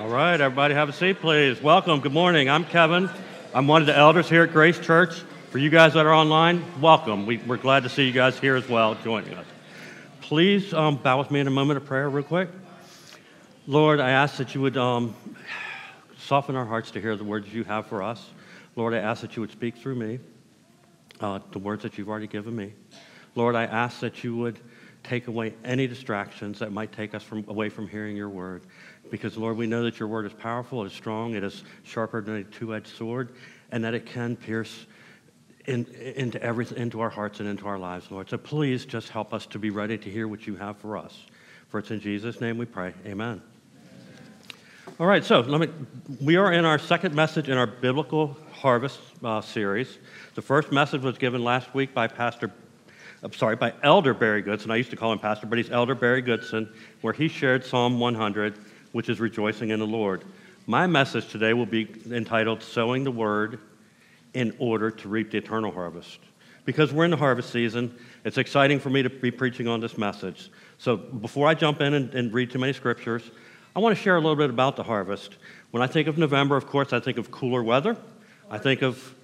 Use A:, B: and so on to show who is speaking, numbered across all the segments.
A: All right, everybody have a seat, please. Welcome. Good morning. I'm Kevin. I'm one of the elders here at Grace Church. For you guys that are online, welcome. We, are glad to see you guys here as well joining us. Please um, bow with me in a moment of prayer, real quick. Lord, I ask that you would um, soften our hearts to hear the words you have for us. Lord, I ask that you would speak through me, uh, the words that you've already given me. Lord, I ask that you would take away any distractions that might take us from, away from hearing your word. Because, Lord, we know that your word is powerful, it is strong, it is sharper than a two edged sword, and that it can pierce in, into, everything, into our hearts and into our lives, Lord. So please just help us to be ready to hear what you have for us. For it's in Jesus' name we pray. Amen. All right, so let me, we are in our second message in our biblical harvest uh, series. The first message was given last week by Pastor I'm sorry, by Elder Barry Goodson. I used to call him Pastor, but he's Elder Barry Goodson, where he shared Psalm 100, which is rejoicing in the Lord. My message today will be entitled Sowing the Word in Order to Reap the Eternal Harvest. Because we're in the harvest season, it's exciting for me to be preaching on this message. So before I jump in and, and read too many scriptures, I want to share a little bit about the harvest. When I think of November, of course, I think of cooler weather. I think of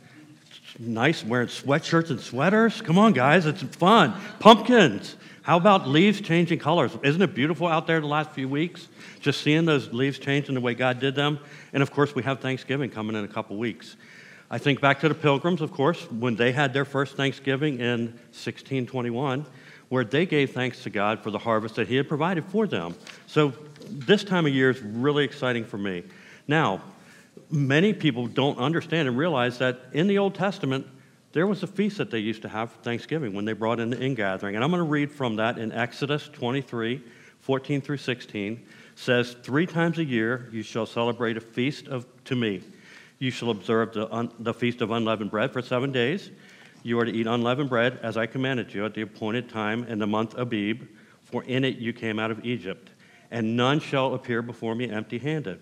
A: nice wearing sweatshirts and sweaters. Come on, guys, it's fun. Pumpkins. How about leaves changing colors? Isn't it beautiful out there the last few weeks? Just seeing those leaves changing the way God did them. And of course, we have Thanksgiving coming in a couple weeks. I think back to the Pilgrims, of course, when they had their first Thanksgiving in 1621, where they gave thanks to God for the harvest that He had provided for them. So this time of year is really exciting for me. Now, many people don't understand and realize that in the Old Testament, there was a feast that they used to have for Thanksgiving when they brought in the ingathering. And I'm going to read from that in Exodus 23 14 through 16. says, Three times a year you shall celebrate a feast of, to me. You shall observe the, un, the feast of unleavened bread for seven days. You are to eat unleavened bread as I commanded you at the appointed time in the month Abib, for in it you came out of Egypt. And none shall appear before me empty handed.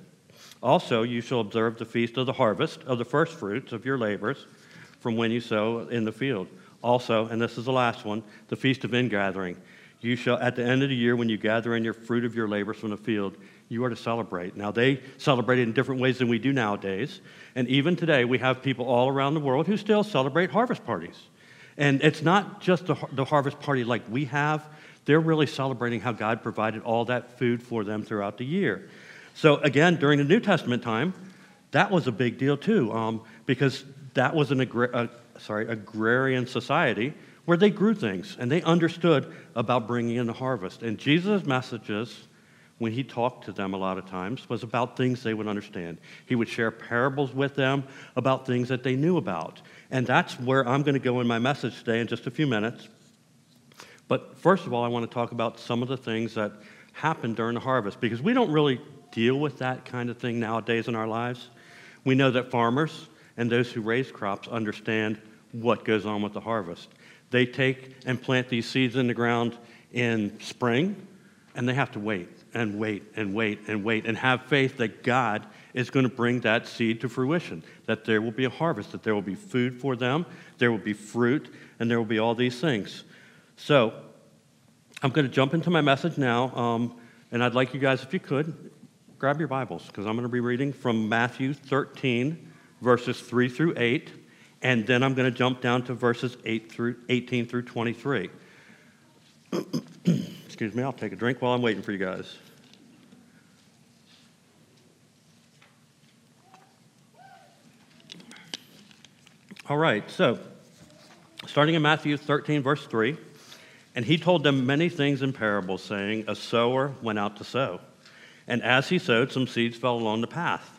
A: Also, you shall observe the feast of the harvest of the first fruits of your labors from when you sow in the field. Also, and this is the last one, the feast of ingathering. You shall, at the end of the year, when you gather in your fruit of your labors from the field, you are to celebrate. Now, they celebrate in different ways than we do nowadays. And even today, we have people all around the world who still celebrate harvest parties. And it's not just the, the harvest party like we have, they're really celebrating how God provided all that food for them throughout the year. So, again, during the New Testament time, that was a big deal too, um, because that was an uh, sorry, agrarian society where they grew things and they understood about bringing in the harvest. And Jesus' messages, when he talked to them a lot of times, was about things they would understand. He would share parables with them about things that they knew about. And that's where I'm going to go in my message today in just a few minutes. But first of all, I want to talk about some of the things that happened during the harvest because we don't really deal with that kind of thing nowadays in our lives. We know that farmers and those who raise crops understand what goes on with the harvest. They take and plant these seeds in the ground in spring, and they have to wait and wait and wait and wait and have faith that God is going to bring that seed to fruition, that there will be a harvest, that there will be food for them, there will be fruit, and there will be all these things. So, I'm going to jump into my message now, um, and I'd like you guys, if you could, grab your Bibles because I'm going to be reading from Matthew 13, verses 3 through 8, and then I'm going to jump down to verses 8 through 18 through 23. Excuse me, I'll take a drink while I'm waiting for you guys. All right, so starting in Matthew 13, verse 3, and he told them many things in parables, saying, A sower went out to sow. And as he sowed, some seeds fell along the path,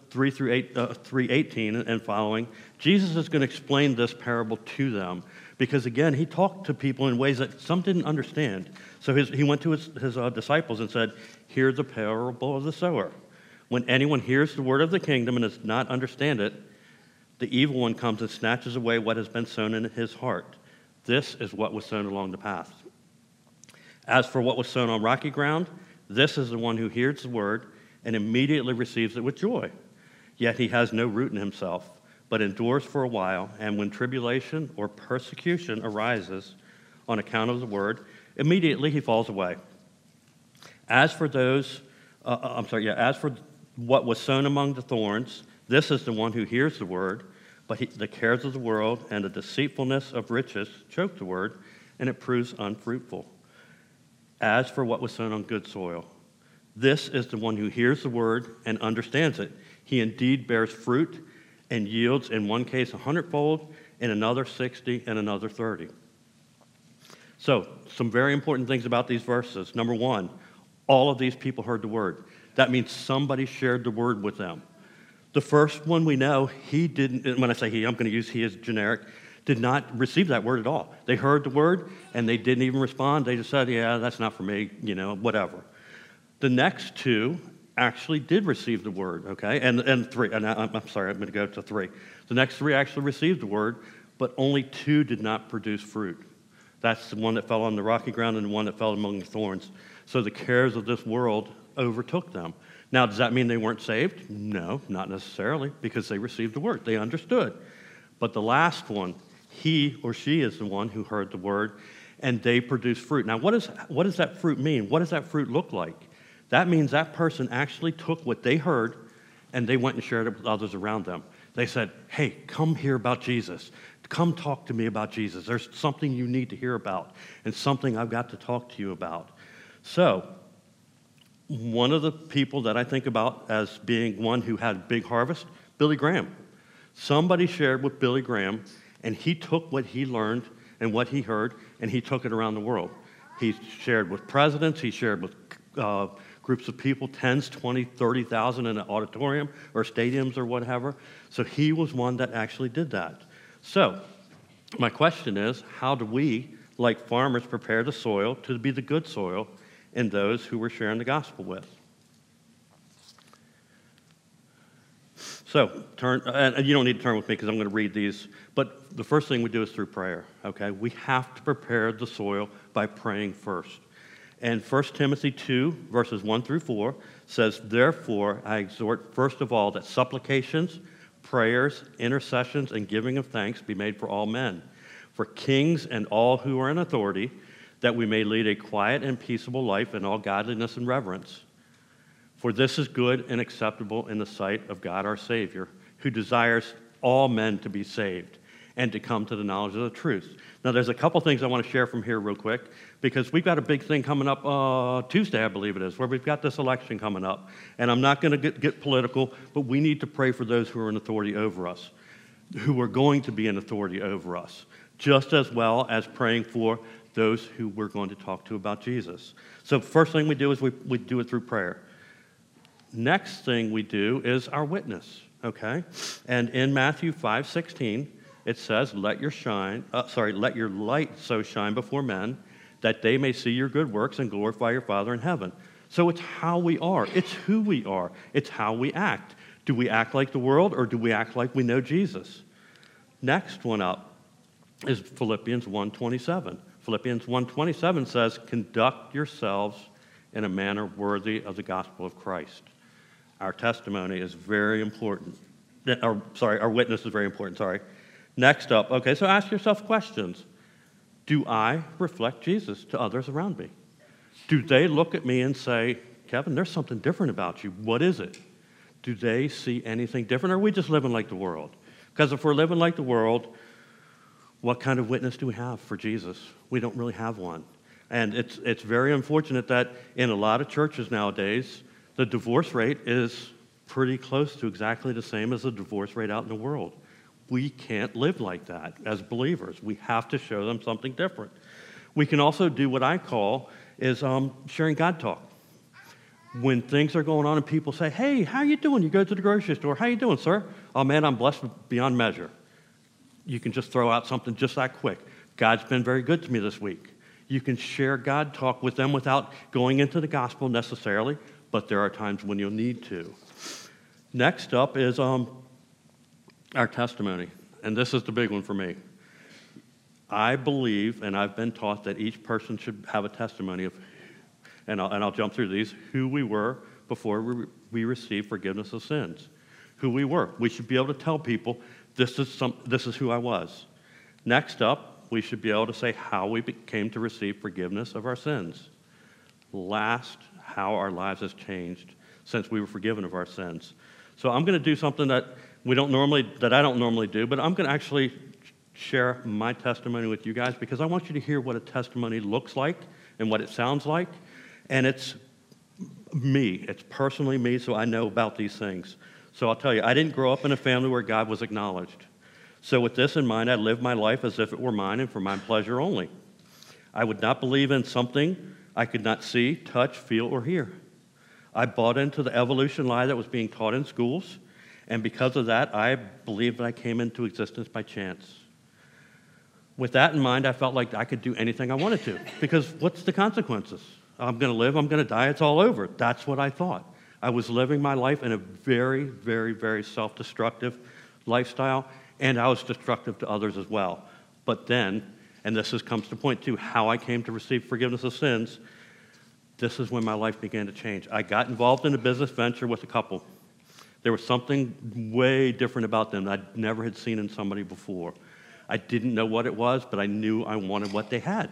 A: 3 through 8, uh, 318 and following. Jesus is going to explain this parable to them because, again, he talked to people in ways that some didn't understand. So his, he went to his, his uh, disciples and said, Here's the parable of the sower. When anyone hears the word of the kingdom and does not understand it, the evil one comes and snatches away what has been sown in his heart. This is what was sown along the path. As for what was sown on rocky ground, this is the one who hears the word and immediately receives it with joy. Yet he has no root in himself, but endures for a while, and when tribulation or persecution arises on account of the word, immediately he falls away. As for those, uh, uh I'm sorry, yeah, as for what was sown among the thorns, this is the one who hears the word, but he, the cares of the world and the deceitfulness of riches choke the word, and it proves unfruitful. As for what was sown on good soil, this is the one who hears the word and understands it. He indeed bears fruit and yields, in one case, a hundredfold, in another 60, and another 30. So, some very important things about these verses. Number one, all of these people heard the word. That means somebody shared the word with them. The first one we know, he didn't, when I say he, I'm going to use he as generic, did not receive that word at all. They heard the word and they didn't even respond. They just said, yeah, that's not for me, you know, whatever. The next two actually did receive the word, okay? And, and three, and I, I'm sorry, I'm going to go to three. The next three actually received the word, but only two did not produce fruit. That's the one that fell on the rocky ground and the one that fell among the thorns. So the cares of this world overtook them. Now, does that mean they weren't saved? No, not necessarily, because they received the word. They understood. But the last one, he or she is the one who heard the word and they produce fruit. Now, what, is, what does that fruit mean? What does that fruit look like? That means that person actually took what they heard and they went and shared it with others around them. They said, Hey, come hear about Jesus. Come talk to me about Jesus. There's something you need to hear about and something I've got to talk to you about. So, one of the people that I think about as being one who had a big harvest, Billy Graham. Somebody shared with Billy Graham, and he took what he learned and what he heard, and he took it around the world. He shared with presidents, he shared with uh, groups of people, tens, 20, 30,000 in an auditorium or stadiums or whatever. So he was one that actually did that. So, my question is how do we, like farmers, prepare the soil to be the good soil in those who we're sharing the gospel with. So, turn, and you don't need to turn with me because I'm going to read these, but the first thing we do is through prayer, okay? We have to prepare the soil by praying first. And 1 Timothy 2, verses 1 through 4 says, Therefore, I exhort first of all that supplications, prayers, intercessions, and giving of thanks be made for all men, for kings and all who are in authority that we may lead a quiet and peaceable life in all godliness and reverence. For this is good and acceptable in the sight of God our Savior, who desires all men to be saved and to come to the knowledge of the truth. Now, there's a couple things I want to share from here, real quick, because we've got a big thing coming up uh, Tuesday, I believe it is, where we've got this election coming up. And I'm not going to get, political, but we need to pray for those who are in authority over us, who are going to be in authority over us, just as well as praying for those who we're going to talk to about Jesus. So, first thing we do is we, we do it through prayer. Next thing we do is our witness, okay? And in Matthew 5 16, it says, Let your shine, uh, sorry, let your light so shine before men that they may see your good works and glorify your Father in heaven. So it's how we are, it's who we are, it's how we act. Do we act like the world or do we act like we know Jesus? Next one up is Philippians 1:27. Philippians 1:27 says, "Conduct yourselves in a manner worthy of the gospel of Christ." Our testimony is very important. Or, sorry, our witness is very important. Sorry. Next up, okay, so ask yourself questions. Do I reflect Jesus to others around me? Do they look at me and say, Kevin, there's something different about you. What is it? Do they see anything different? Or are we just living like the world? Because if we're living like the world, what kind of witness do we have for Jesus? We don't really have one. And it's, it's very unfortunate that in a lot of churches nowadays, the divorce rate is pretty close to exactly the same as the divorce rate out in the world. We can't live like that as believers. We have to show them something different. We can also do what I call is um, sharing God talk. When things are going on and people say, "Hey, how are you doing?" You go to the grocery store. "How are you doing, sir?" "Oh man, I'm blessed beyond measure." you can just throw out something just that quick. God's been very good to me this week. You can share God talk with them without going into the gospel necessarily, but there are times when you'll need to. Next up is um, our testimony, and this is the big one for me. I believe, and I've been taught that each person should have a testimony of, and I'll, and I'll jump through these, who we were before we, we received forgiveness of sins. Who we were. We should be able to tell people, this is, some, this is who I was. Next up, we should be able to say how we came to receive forgiveness of our sins. Last, how our lives has changed since we were forgiven of our sins. So I'm going to do something that we don't normally, that I don't normally do, but I'm going to actually share my testimony with you guys because I want you to hear what a testimony looks like and what it sounds like. And it's me, it's personally me, so I know about these things. So I'll tell you, I didn't grow up in a family where God was acknowledged. So, with this in mind, I lived my life as if it were mine and for my pleasure only. I would not believe in something I could not see, touch, feel, or hear. I bought into the evolution lie that was being taught in schools, and because of that, I believe that I came into existence by chance. With that in mind, I felt like I could do anything I wanted to, because what's the consequences? I'm going to live, I'm going to die, it's all over. That's what I thought. I was living my life in a very, very, very self destructive lifestyle, and I was destructive to others as well. But then, and this is, comes to point two, how I came to receive forgiveness of sins, this is when my life began to change. I got involved in a business venture with a couple. There was something way different about them that I never had seen in somebody before. I didn't know what it was, but I knew I wanted what they had.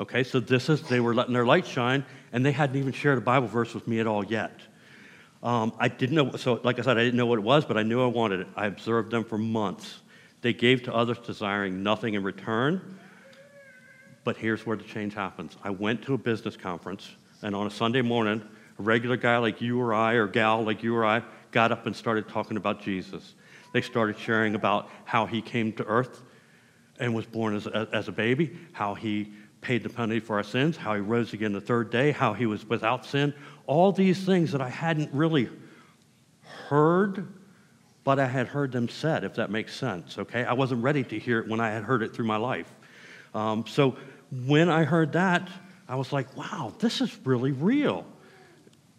A: Okay, so this is, they were letting their light shine, and they hadn't even shared a Bible verse with me at all yet. Um, I didn't know, so like I said, I didn't know what it was, but I knew I wanted it. I observed them for months. They gave to others, desiring nothing in return. But here's where the change happens. I went to a business conference, and on a Sunday morning, a regular guy like you or I, or gal like you or I, got up and started talking about Jesus. They started sharing about how he came to earth and was born as a, as a baby, how he paid the penalty for our sins, how he rose again the third day, how he was without sin, all these things that I hadn't really heard, but I had heard them said, if that makes sense, okay? I wasn't ready to hear it when I had heard it through my life. Um, so when I heard that, I was like, wow, this is really real.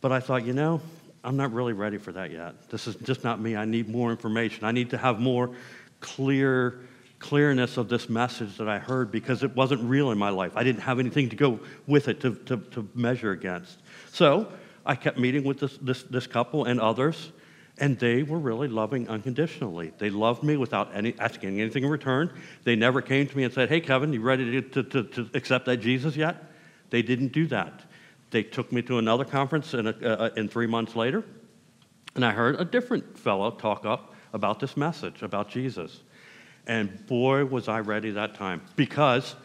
A: But I thought, you know, I'm not really ready for that yet. This is just not me. I need more information. I need to have more clear clearness of this message that I heard because it wasn't real in my life. I didn't have anything to go with it to, to, to measure against. So I kept meeting with this, this, this couple and others, and they were really loving unconditionally. They loved me without any, asking anything in return. They never came to me and said, Hey, Kevin, you ready to, to, to accept that Jesus yet? They didn't do that. They took me to another conference in, a, uh, in three months later, and I heard a different fellow talk up about this message, about Jesus. And boy, was I ready that time because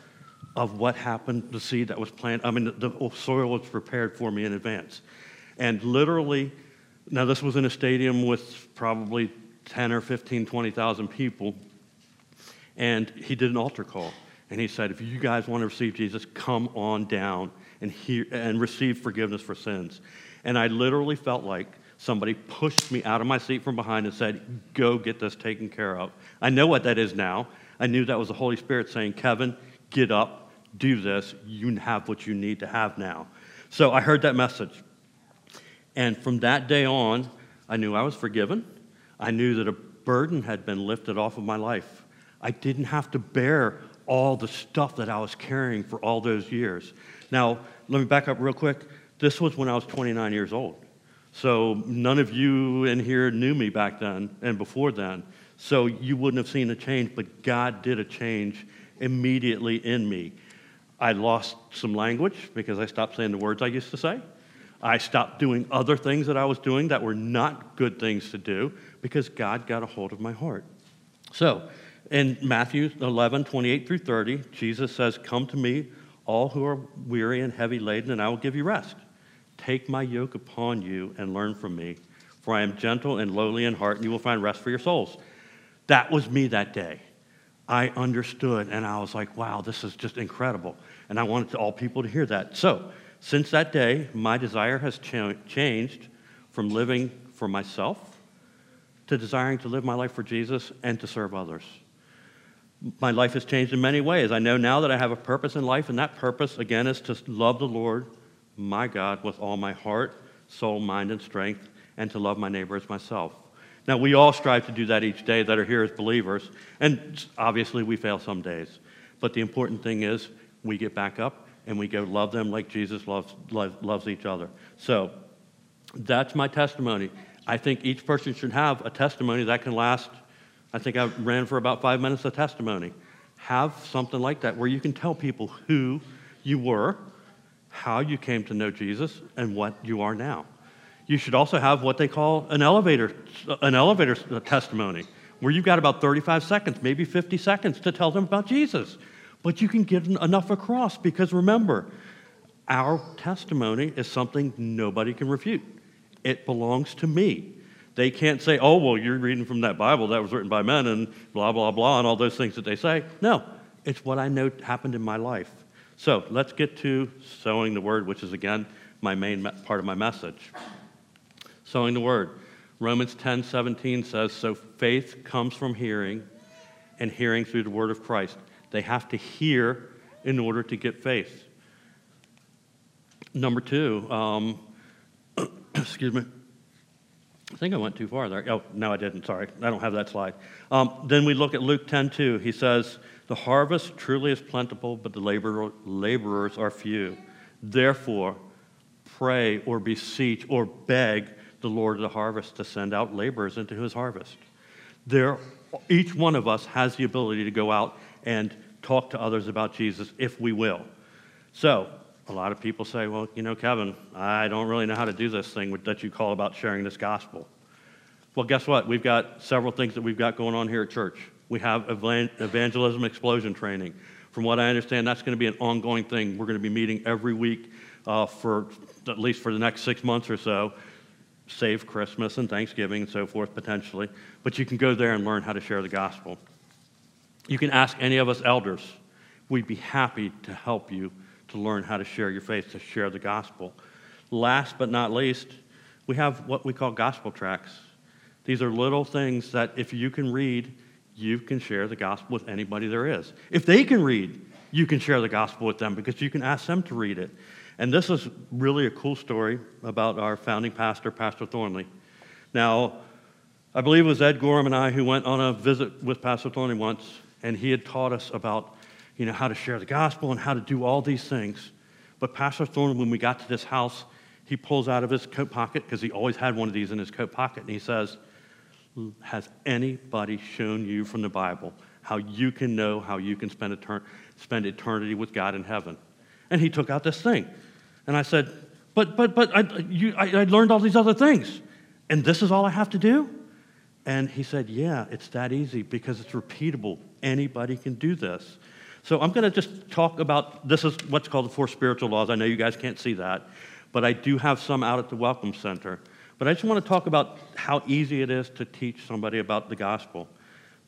A: of what happened, the seed that was planted. I mean, the, the soil was prepared for me in advance. And literally, now this was in a stadium with probably 10 or 15, 20,000 people. And he did an altar call. And he said, if you guys want to receive Jesus, come on down and, hear, and receive forgiveness for sins. And I literally felt like somebody pushed me out of my seat from behind and said, Go get this taken care of. I know what that is now. I knew that was the Holy Spirit saying, Kevin, get up, do this. You have what you need to have now. So I heard that message. And from that day on, I knew I was forgiven. I knew that a burden had been lifted off of my life. I didn't have to bear all the stuff that I was carrying for all those years. Now, let me back up real quick. This was when I was 29 years old. So none of you in here knew me back then and before then. So you wouldn't have seen a change, but God did a change immediately in me. I lost some language because I stopped saying the words I used to say. I stopped doing other things that I was doing that were not good things to do because God got a hold of my heart. So, in Matthew 11, 28 through 30, Jesus says, Come to me, all who are weary and heavy laden, and I will give you rest. Take my yoke upon you and learn from me, for I am gentle and lowly in heart, and you will find rest for your souls. That was me that day. I understood, and I was like, wow, this is just incredible. And I wanted all people to hear that. So, since that day, my desire has cha- changed from living for myself to desiring to live my life for Jesus and to serve others. My life has changed in many ways. I know now that I have a purpose in life, and that purpose, again, is to love the Lord my God with all my heart, soul, mind, and strength, and to love my neighbor as myself. Now, we all strive to do that each day that are here as believers, and obviously we fail some days. But the important thing is we get back up and we go love them like Jesus loves, loves, loves each other. So that's my testimony. I think each person should have a testimony that can last. I think I ran for about five minutes of testimony. Have something like that where you can tell people who you were, how you came to know Jesus, and what you are now. You should also have what they call an elevator, an elevator testimony, where you've got about 35 seconds, maybe 50 seconds to tell them about Jesus. But you can get enough across because remember, our testimony is something nobody can refute. It belongs to me. They can't say, oh, well, you're reading from that Bible that was written by men and blah, blah, blah, and all those things that they say. No, it's what I know happened in my life. So let's get to sowing the word, which is, again, my main part of my message. Sowing the word. Romans 10 17 says, So faith comes from hearing, and hearing through the word of Christ. They have to hear in order to get faith. Number two, um, excuse me. I think I went too far there. Oh, no, I didn't. Sorry. I don't have that slide. Um, then we look at Luke 10 2. He says, The harvest truly is plentiful, but the laborer, laborers are few. Therefore, pray or beseech or beg the Lord of the harvest to send out laborers into his harvest. There, each one of us has the ability to go out and talk to others about Jesus if we will. So, a lot of people say, well, you know, Kevin, I don't really know how to do this thing that you call about sharing this gospel. Well, guess what? We've got several things that we've got going on here at church. We have evangelism explosion training. From what I understand, that's going to be an ongoing thing. We're going to be meeting every week uh, for at least for the next six months or so, save Christmas and Thanksgiving and so forth, potentially. But you can go there and learn how to share the gospel. You can ask any of us elders. We'd be happy to help you to learn how to share your faith, to share the gospel. Last but not least, we have what we call gospel tracts. These are little things that if you can read, you can share the gospel with anybody there is. If they can read, you can share the gospel with them because you can ask them to read it. And this is really a cool story about our founding pastor, Pastor Thornley. Now, I believe it was Ed Gorham and I who went on a visit with Pastor Thornley once, and he had taught us about you know, how to share the gospel and how to do all these things. But Pastor Thornley, when we got to this house, he pulls out of his coat pocket, because he always had one of these in his coat pocket, and he says, Has anybody shown you from the Bible how you can know how you can spend, etern- spend eternity with God in heaven? And he took out this thing. And I said, But, but, but, I, you, I, I learned all these other things. And this is all I have to do? And he said, Yeah, it's that easy because it's repeatable. Anybody can do this. So I'm going to just talk about this is what's called the four spiritual laws. I know you guys can't see that, but I do have some out at the Welcome Center. But I just want to talk about how easy it is to teach somebody about the gospel.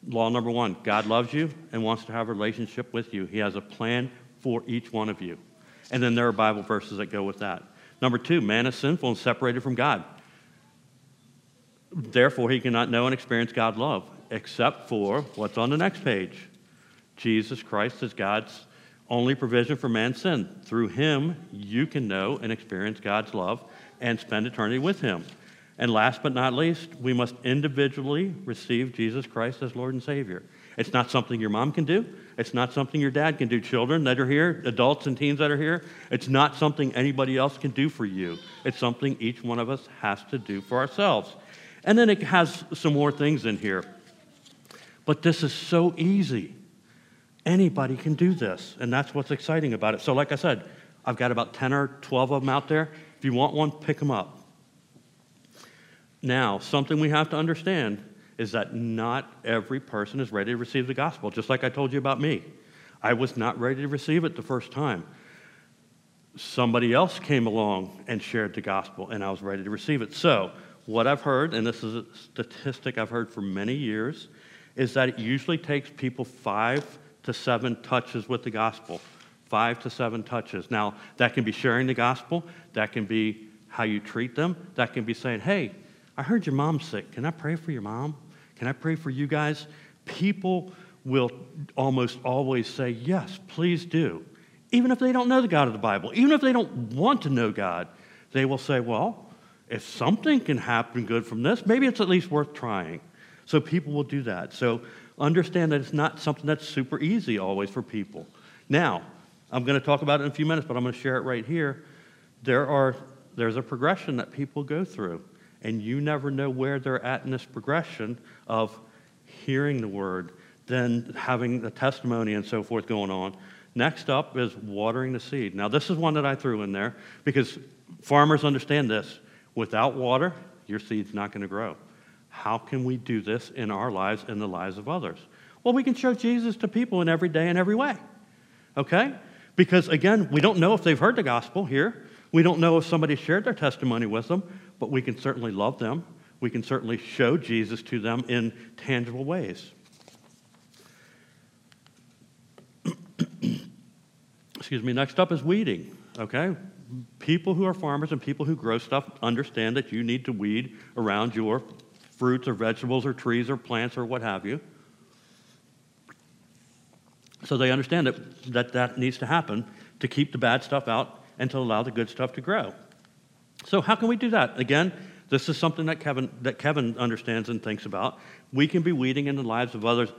A: Law number one God loves you and wants to have a relationship with you. He has a plan for each one of you. And then there are Bible verses that go with that. Number two, man is sinful and separated from God. Therefore, he cannot know and experience God's love, except for what's on the next page Jesus Christ is God's only provision for man's sin. Through him, you can know and experience God's love and spend eternity with him. And last but not least, we must individually receive Jesus Christ as Lord and Savior. It's not something your mom can do. It's not something your dad can do. Children that are here, adults and teens that are here, it's not something anybody else can do for you. It's something each one of us has to do for ourselves. And then it has some more things in here. But this is so easy. Anybody can do this, and that's what's exciting about it. So, like I said, I've got about 10 or 12 of them out there. If you want one, pick them up. Now, something we have to understand is that not every person is ready to receive the gospel, just like I told you about me. I was not ready to receive it the first time. Somebody else came along and shared the gospel, and I was ready to receive it. So, what I've heard, and this is a statistic I've heard for many years, is that it usually takes people five to seven touches with the gospel. Five to seven touches. Now, that can be sharing the gospel, that can be how you treat them, that can be saying, hey, I heard your mom's sick. Can I pray for your mom? Can I pray for you guys? People will almost always say, yes, please do. Even if they don't know the God of the Bible, even if they don't want to know God, they will say, well, if something can happen good from this, maybe it's at least worth trying. So people will do that. So understand that it's not something that's super easy always for people. Now, I'm going to talk about it in a few minutes, but I'm going to share it right here. There are, there's a progression that people go through, and you never know where they're at in this progression of hearing the word, then having the testimony and so forth going on. Next up is watering the seed. Now, this is one that I threw in there because farmers understand this. Without water, your seed's not going to grow. How can we do this in our lives and the lives of others? Well, we can show Jesus to people in every day and every way. Okay? Because again, we don't know if they've heard the gospel here. We don't know if somebody shared their testimony with them, but we can certainly love them. We can certainly show Jesus to them in tangible ways. Excuse me, next up is weeding. Okay? People who are farmers and people who grow stuff understand that you need to weed around your fruits or vegetables or trees or plants or what have you. So they understand that, that that needs to happen to keep the bad stuff out and to allow the good stuff to grow. So how can we do that? Again, this is something that Kevin, that Kevin understands and thinks about. We can be weeding in the lives of others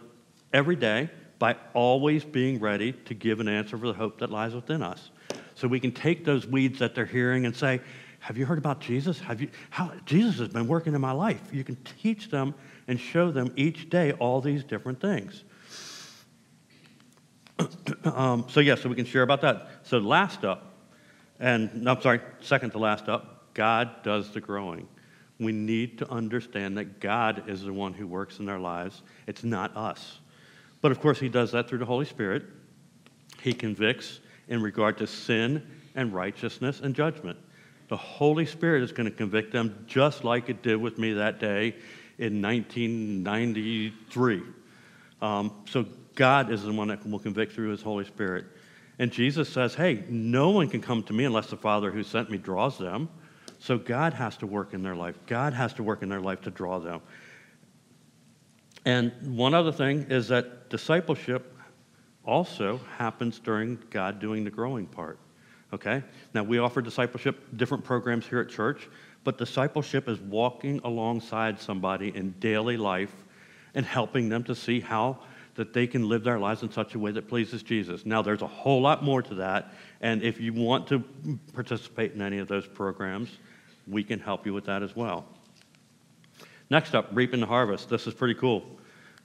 A: every day by always being ready to give an answer for the hope that lies within us. So we can take those weeds that they're hearing and say, have you heard about Jesus? Have you, how, Jesus has been working in my life. You can teach them and show them each day all these different things. um, so, yeah, so we can share about that. So, last up, and no, I'm sorry, second to last up, God does the growing. We need to understand that God is the one who works in their lives, it's not us. But of course, He does that through the Holy Spirit. He convicts in regard to sin and righteousness and judgment. The Holy Spirit is going to convict them just like it did with me that day in 1993. Um, so God is the one that will convict through his Holy Spirit. And Jesus says, hey, no one can come to me unless the Father who sent me draws them. So God has to work in their life. God has to work in their life to draw them. And one other thing is that discipleship also happens during God doing the growing part. Okay? Now, we offer discipleship, different programs here at church, but discipleship is walking alongside somebody in daily life and helping them to see how that they can live their lives in such a way that pleases Jesus. Now, there's a whole lot more to that, and if you want to participate in any of those programs, we can help you with that as well. Next up, reaping the harvest. This is pretty cool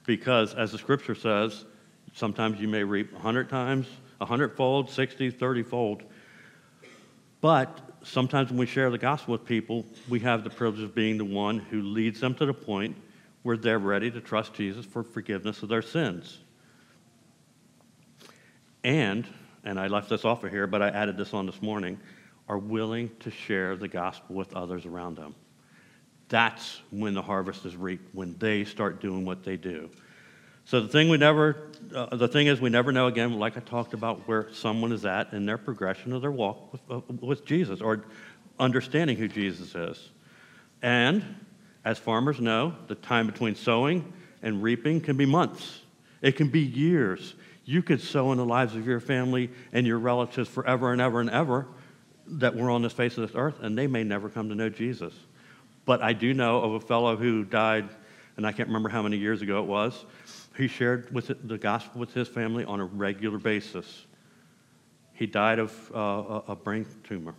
A: because, as the scripture says, sometimes you may reap 100 times, 100 fold, 60, 30 fold. But sometimes when we share the gospel with people, we have the privilege of being the one who leads them to the point where they're ready to trust Jesus for forgiveness of their sins. And, and I left this off of here, but I added this on this morning, are willing to share the gospel with others around them. That's when the harvest is reaped, when they start doing what they do. So the thing we never, uh, the thing is, we never know again, like I talked about, where someone is at in their progression of their walk with, uh, with Jesus or understanding who Jesus is. And as farmers know, the time between sowing and reaping can be months. It can be years. You could sow in the lives of your family and your relatives forever and ever and ever that we're on this face of this earth, and they may never come to know Jesus. But I do know of a fellow who died, and I can't remember how many years ago it was, he shared with the gospel with his family on a regular basis. He died of uh, a brain tumor.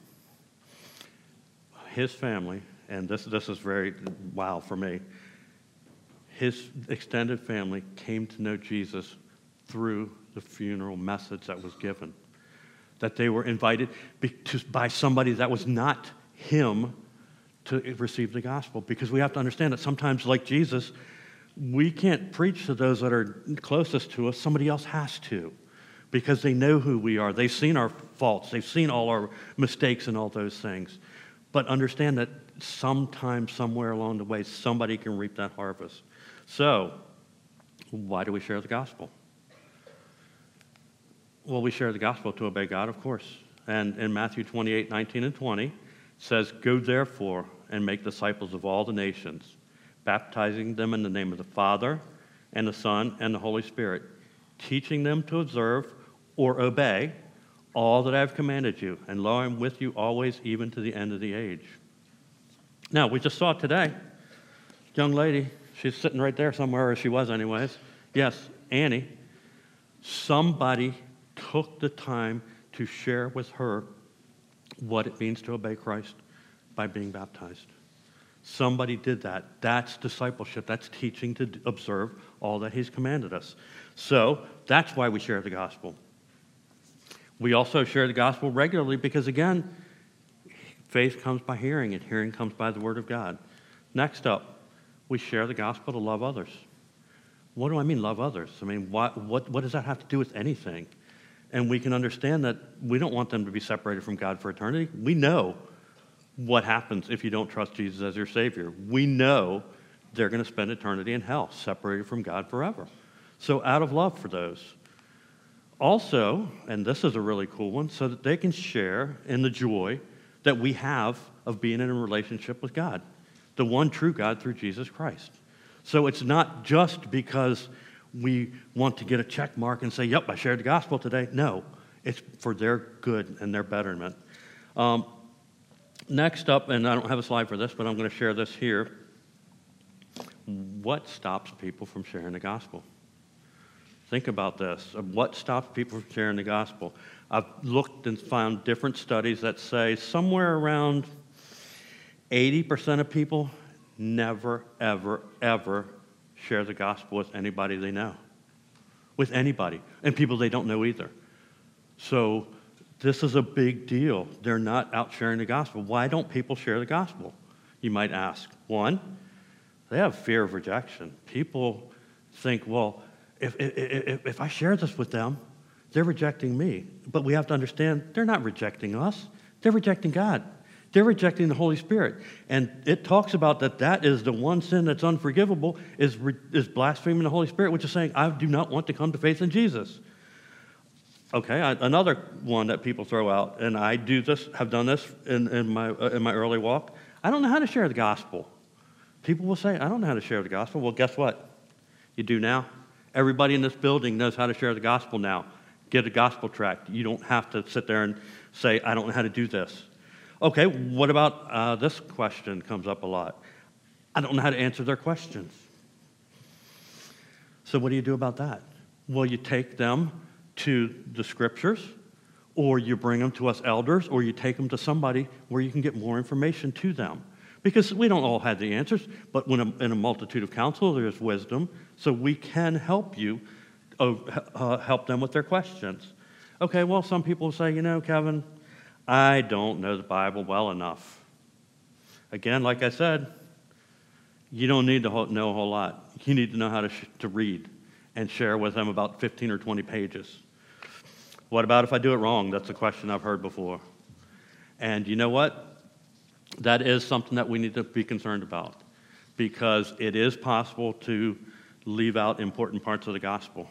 A: His family, and this, this is very wow for me, his extended family came to know Jesus through the funeral message that was given. That they were invited by somebody that was not him to receive the gospel. Because we have to understand that sometimes, like Jesus, we can't preach to those that are closest to us. Somebody else has to because they know who we are. They've seen our faults, they've seen all our mistakes and all those things. But understand that sometime, somewhere along the way, somebody can reap that harvest. So, why do we share the gospel? Well, we share the gospel to obey God, of course. And in Matthew 28 19 and 20, says, Go therefore and make disciples of all the nations baptizing them in the name of the Father and the Son and the Holy Spirit, teaching them to observe or obey all that I have commanded you. And lo, I'm with you always, even to the end of the age. Now, we just saw today, young lady, she's sitting right there somewhere, or she was, anyways. Yes, Annie. Somebody took the time to share with her what it means to obey Christ by being baptized. Somebody did that. That's discipleship. That's teaching to observe all that He's commanded us. So that's why we share the gospel. We also share the gospel regularly because, again, faith comes by hearing, and hearing comes by the word of God. Next up, we share the gospel to love others. What do I mean, love others? I mean, what, what, what does that have to do with anything? And we can understand that we don't want them to be separated from God for eternity. We know what happens if you don't trust Jesus as your Savior. We know they're going to spend eternity in hell, separated from God forever. So, out of love for those. Also, and this is a really cool one, so that they can share in the joy that we have of being in a relationship with God, the one true God through Jesus Christ. So, it's not just because we want to get a check mark and say, Yep, I shared the gospel today. No, it's for their good and their betterment. Um, next up, and I don't have a slide for this, but I'm going to share this here. What stops people from sharing the gospel? Think about this. What stops people from sharing the gospel? I've looked and found different studies that say somewhere around 80% of people never, ever, ever share the gospel with anybody they know, with anybody, and people they don't know either. So this is a big deal. They're not out sharing the gospel. Why don't people share the gospel? You might ask. One, they have fear of rejection. People think, well, if, if, if I share this with them, they're rejecting me. But we have to understand they're not rejecting us, they're rejecting God. They're rejecting the Holy Spirit. And it talks about that that is the one sin that's unforgivable is, is blaspheming the Holy Spirit, which is saying, I do not want to come to faith in Jesus. Okay, I, another one that people throw out, and I do this, have done this in, in, my, uh, in my early walk. I don't know how to share the gospel. People will say, I don't know how to share the gospel. Well, guess what? You do now. Everybody in this building knows how to share the gospel now. Get a gospel tract. You don't have to sit there and say, I don't know how to do this. Okay, what about uh, this question comes up a lot? I don't know how to answer their questions. So, what do you do about that? Well, you take them to the scriptures, or you bring them to us elders, or you take them to somebody where you can get more information to them. Because we don't all have the answers, but when a, in a multitude of counsel, there's wisdom, so we can help you uh, uh, help them with their questions. Okay, well, some people say, you know, Kevin, I don't know the Bible well enough. Again, like I said, you don't need to know a whole lot. You need to know how to, sh- to read and share with them about 15 or 20 pages. What about if I do it wrong? That's a question I've heard before. And you know what? that is something that we need to be concerned about because it is possible to leave out important parts of the gospel.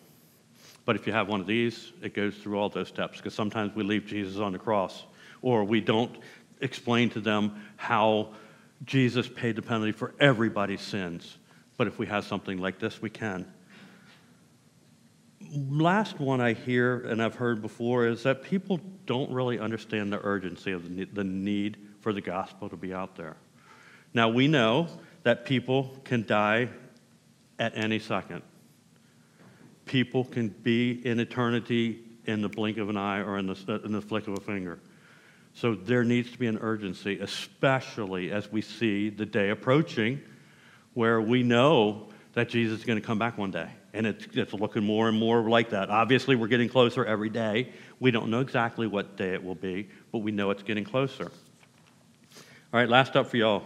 A: But if you have one of these, it goes through all those steps because sometimes we leave Jesus on the cross or we don't explain to them how Jesus paid the penalty for everybody's sins. But if we have something like this, we can. Last one I hear and I've heard before is that people don't really understand the urgency of the need for the gospel to be out there. Now, we know that people can die at any second. People can be in eternity in the blink of an eye or in the, in the flick of a finger. So there needs to be an urgency, especially as we see the day approaching where we know that Jesus is going to come back one day. And it's, it's looking more and more like that. Obviously, we're getting closer every day. We don't know exactly what day it will be, but we know it's getting closer. All right, last up for y'all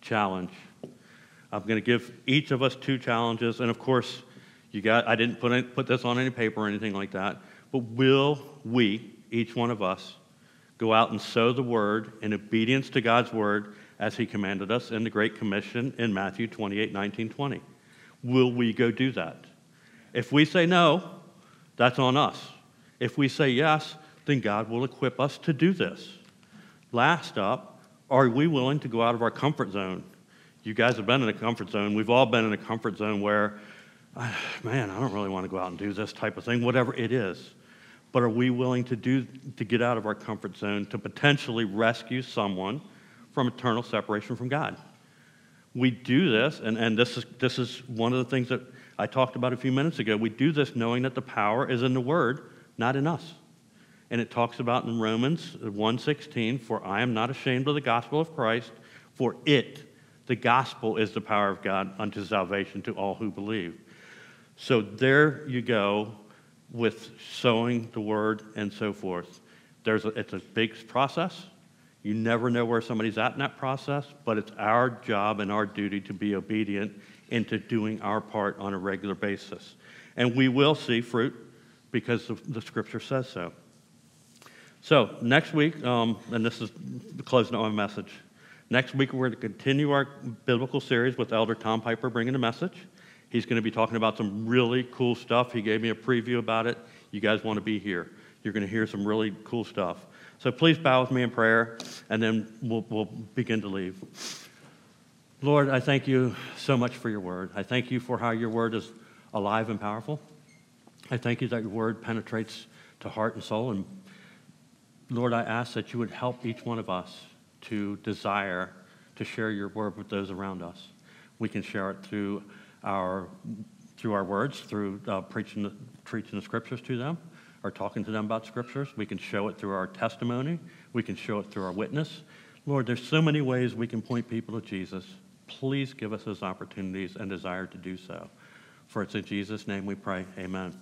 A: challenge. I'm going to give each of us two challenges. And of course, you got, I didn't put, any, put this on any paper or anything like that. But will we, each one of us, go out and sow the word in obedience to God's word as he commanded us in the Great Commission in Matthew 28 19, 20? Will we go do that? If we say no, that's on us. If we say yes, then God will equip us to do this. Last up, are we willing to go out of our comfort zone? You guys have been in a comfort zone. We've all been in a comfort zone where, ah, man, I don't really want to go out and do this type of thing, whatever it is. But are we willing to do to get out of our comfort zone to potentially rescue someone from eternal separation from God. We do this, and, and this, is, this is one of the things that I talked about a few minutes ago. We do this knowing that the power is in the Word, not in us. And it talks about in Romans 1:16, "For I am not ashamed of the gospel of Christ, for it, the gospel, is the power of God unto salvation to all who believe." So there you go with sowing the word and so forth. There's a, it's a big process. You never know where somebody's at in that process, but it's our job and our duty to be obedient into doing our part on a regular basis. And we will see fruit because the, the scripture says so. So, next week, um, and this is the closing of my message. Next week, we're going to continue our biblical series with Elder Tom Piper bringing a message. He's going to be talking about some really cool stuff. He gave me a preview about it. You guys want to be here. You're going to hear some really cool stuff. So please bow with me in prayer, and then we'll, we'll begin to leave. Lord, I thank you so much for your word. I thank you for how your word is alive and powerful. I thank you that your word penetrates to heart and soul. And Lord, I ask that you would help each one of us to desire to share your word with those around us. We can share it through our, through our words, through uh, preaching, preaching the scriptures to them, or talking to them about scriptures. We can show it through our testimony. We can show it through our witness. Lord, there's so many ways we can point people to Jesus. Please give us those opportunities and desire to do so. For it's in Jesus' name we pray. Amen.